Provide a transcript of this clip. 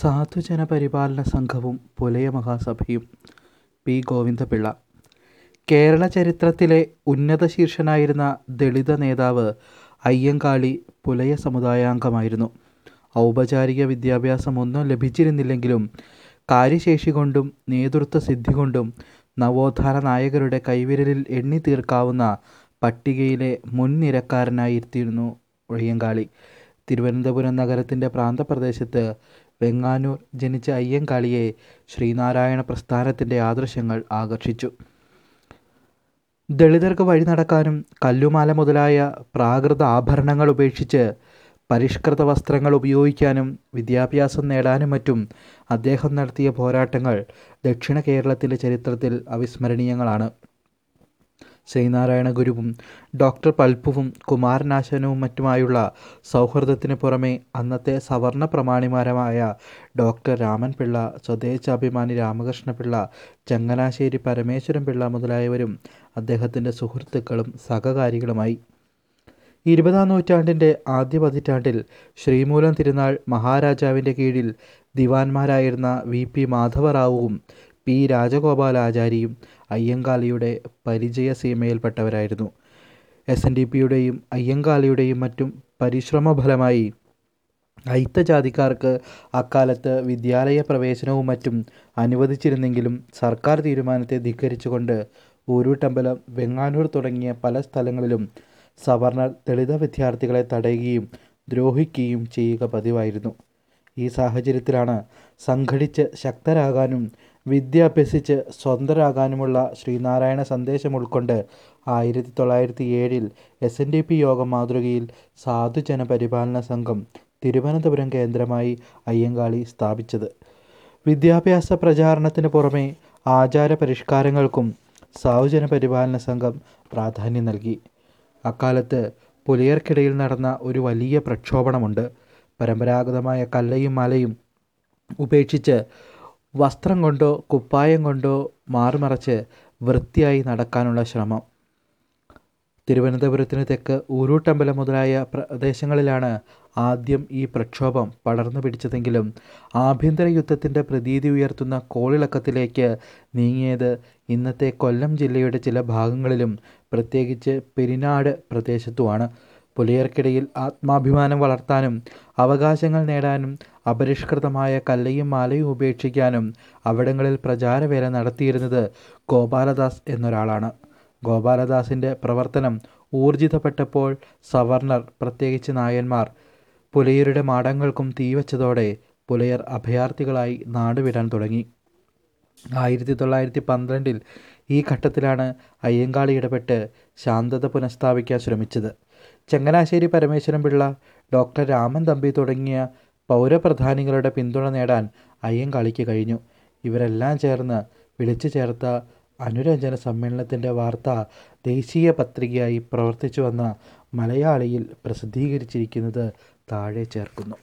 സാധുജന പരിപാലന സംഘവും പുലയ മഹാസഭയും പി. ഗോവിന്ദപിള്ള. കേരള ചരിത്രത്തിലെ ഉന്നത ശീർഷനായിരുന്ന ദളിത നേതാവ് അയ്യങ്കാളി പുലയ സമുദായാംഗമായിരുന്നു. ഔപചാരിക വിദ്യാഭ്യാസമൊന്നും ലഭിച്ചിരുന്നില്ലെങ്കിലും കാര്യശേഷി കൊണ്ടും നേതൃത്വ സിദ്ധി കൊണ്ടും നവോത്ഥാന നായകരുടെ കൈവിരലിൽ എണ്ണി തീർക്കാവുന്ന പട്ടികയിലെ മുൻനിരക്കാരനായിരുന്നു അയ്യങ്കാളി. തിരുവനന്തപുരം നഗരത്തിന്റെ പ്രാന്തപ്രദേശത്ത് വെങ്ങാനൂർ ജനിച്ച അയ്യങ്കാളിയെ ശ്രീനാരായണ പ്രസ്ഥാനത്തിന്റെ ആദർശങ്ങൾ ആകർഷിച്ചു. ദളിതർക്ക് വഴി നടക്കാനും കല്ലുമാല മുതലായ പ്രാകൃത ആഭരണങ്ങൾ ഉപേക്ഷിച്ച് പരിഷ്കൃത വസ്ത്രങ്ങൾ ഉപയോഗിക്കാനും വിദ്യാഭ്യാസം നേടാനും മറ്റും അദ്ദേഹം നടത്തിയ പോരാട്ടങ്ങൾ ദക്ഷിണ കേരളത്തിന്റെ ചരിത്രത്തിൽ അവിസ്മരണീയങ്ങളാണ്. ശ്രീനാരായണ ഗുരുവും ഡോക്ടർ പൽപ്പുവും കുമാരനാശാനുവും മറ്റുമായുള്ള സൗഹൃദത്തിന് പുറമെ അന്നത്തെ സവർണ പ്രമാണിമാരമായ ഡോക്ടർ രാമൻ പിള്ള സ്വദേശാഭിമാനി രാമകൃഷ്ണപിള്ള ചങ്ങനാശ്ശേരി പരമേശ്വരൻ പിള്ള മുതലായവരും അദ്ദേഹത്തിന്റെ സുഹൃത്തുക്കളും സഹകാരികളുമായി. ഇരുപതാം നൂറ്റാണ്ടിന്റെ ആദ്യ പതിറ്റാണ്ടിൽ ശ്രീമൂലം തിരുനാൾ മഹാരാജാവിന്റെ കീഴിൽ ദിവാൻമാരായിരുന്ന വി പി മാധവറാവുവും പി രാജഗോപാലാചാരിയും അയ്യങ്കാളിയുടെ പരിചയ സീമയിൽപ്പെട്ടവരായിരുന്നു എസ് എൻ ഡി പിയുടെയും അയ്യങ്കാളിയുടെയും മറ്റും പരിശ്രമഫലമായി അയിത്തജാതിക്കാർക്ക് അക്കാലത്ത് വിദ്യാലയ പ്രവേശനവും മറ്റും അനുവദിച്ചിരുന്നെങ്കിലും സർക്കാർ തീരുമാനത്തെ ധിക്കരിച്ചുകൊണ്ട് ഊരൂട്ടമ്പലം വെങ്ങാനൂർ തുടങ്ങിയ പല സ്ഥലങ്ങളിലും സവർണർ ദളിത വിദ്യാർത്ഥികളെ തടയുകയും ദ്രോഹിക്കുകയും ചെയ്യുക പതിവായിരുന്നു. ഈ സാഹചര്യത്തിലാണ് സംഘടിച്ച് ശക്തരാകാനും വിദ്യ അഭ്യസിച്ച് സ്വതന്ത്രരാകാനുമുള്ള ശ്രീനാരായണ സന്ദേശം ഉൾക്കൊണ്ട് ആയിരത്തി തൊള്ളായിരത്തി ഏഴിൽ എസ് എൻ ഡി പി യോഗം മാതൃകയിൽ സാധുജന പരിപാലന സംഘം തിരുവനന്തപുരം കേന്ദ്രമായി അയ്യങ്കാളി സ്ഥാപിച്ചത്. വിദ്യാഭ്യാസ പ്രചാരണത്തിന് പുറമെ ആചാര പരിഷ്കാരങ്ങൾക്കും സാധുജന പരിപാലന സംഘം പ്രാധാന്യം നൽകി. അക്കാലത്ത് പുലയർക്കിടയിൽ നടന്ന ഒരു വലിയ പ്രക്ഷോഭണമുണ്ട്. പരമ്പരാഗതമായ കല്ലയും മാലയും ഉപേക്ഷിച്ച് വസ്ത്രം കൊണ്ടോ കുപ്പായം കൊണ്ടോ മാറുമറച്ച് വൃത്തിയായി നടക്കാനുള്ള ശ്രമം. തിരുവനന്തപുരത്തിന് തെക്ക് ഊരൂട്ടമ്പലം മുതലായ പ്രദേശങ്ങളിലാണ് ആദ്യം ഈ പ്രക്ഷോഭം പടർന്നു പിടിച്ചതെങ്കിലും ആഭ്യന്തര യുദ്ധത്തിന്റെ പ്രതീതി ഉയർത്തുന്ന കോളിളക്കത്തിലേക്ക് നീങ്ങിയത് ഇന്നത്തെ കൊല്ലം ജില്ലയുടെ ചില ഭാഗങ്ങളിലും പ്രത്യേകിച്ച് പെരിനാട് പ്രദേശത്തുമാണ്. പുലയർക്കിടയിൽ ആത്മാഭിമാനം വളർത്താനും അവകാശങ്ങൾ നേടാനും അപരിഷ്കൃതമായ കല്ലയും മാലയും ഉപേക്ഷിക്കാനും അവിടങ്ങളിൽ പ്രചാരവേല നടത്തിയിരുന്നത് ഗോപാലദാസ് എന്നൊരാളാണ്. ഗോപാലദാസിന്റെ പ്രവർത്തനം ഊർജിതപ്പെട്ടപ്പോൾ സവർണർ പ്രത്യേകിച്ച് നായന്മാർ പുലയരുടെ മാടങ്ങൾക്കും തീവച്ചതോടെ പുലയർ അഭയാർത്ഥികളായി നാടുവിടാൻ തുടങ്ങി. ആയിരത്തി തൊള്ളായിരത്തി പന്ത്രണ്ടിൽ ഈ ഘട്ടത്തിലാണ് അയ്യങ്കാളി ഇടപെട്ട് ശാന്തത പുനഃസ്ഥാപിക്കാൻ ശ്രമിച്ചത്. ചങ്ങനാശ്ശേരി പരമേശ്വരൻ പിള്ള ഡോക്ടർ രാമൻ തമ്പി തുടങ്ങിയ പൗരപ്രധാനികളുടെ പിന്തുണ നേടാൻ അയ്യങ്കാളിക്ക് കഴിഞ്ഞു. ഇവരെല്ലാം ചേർന്ന് വിളിച്ചു ചേർത്ത അനുരഞ്ജന സമ്മേളനത്തിന്റെ വാർത്ത ദേശീയ പത്രികയായി പ്രവർത്തിച്ചു വന്ന മലയാളിയിൽ പ്രസിദ്ധീകരിച്ചിരിക്കുന്നത് താഴെ ചേർക്കുന്നു.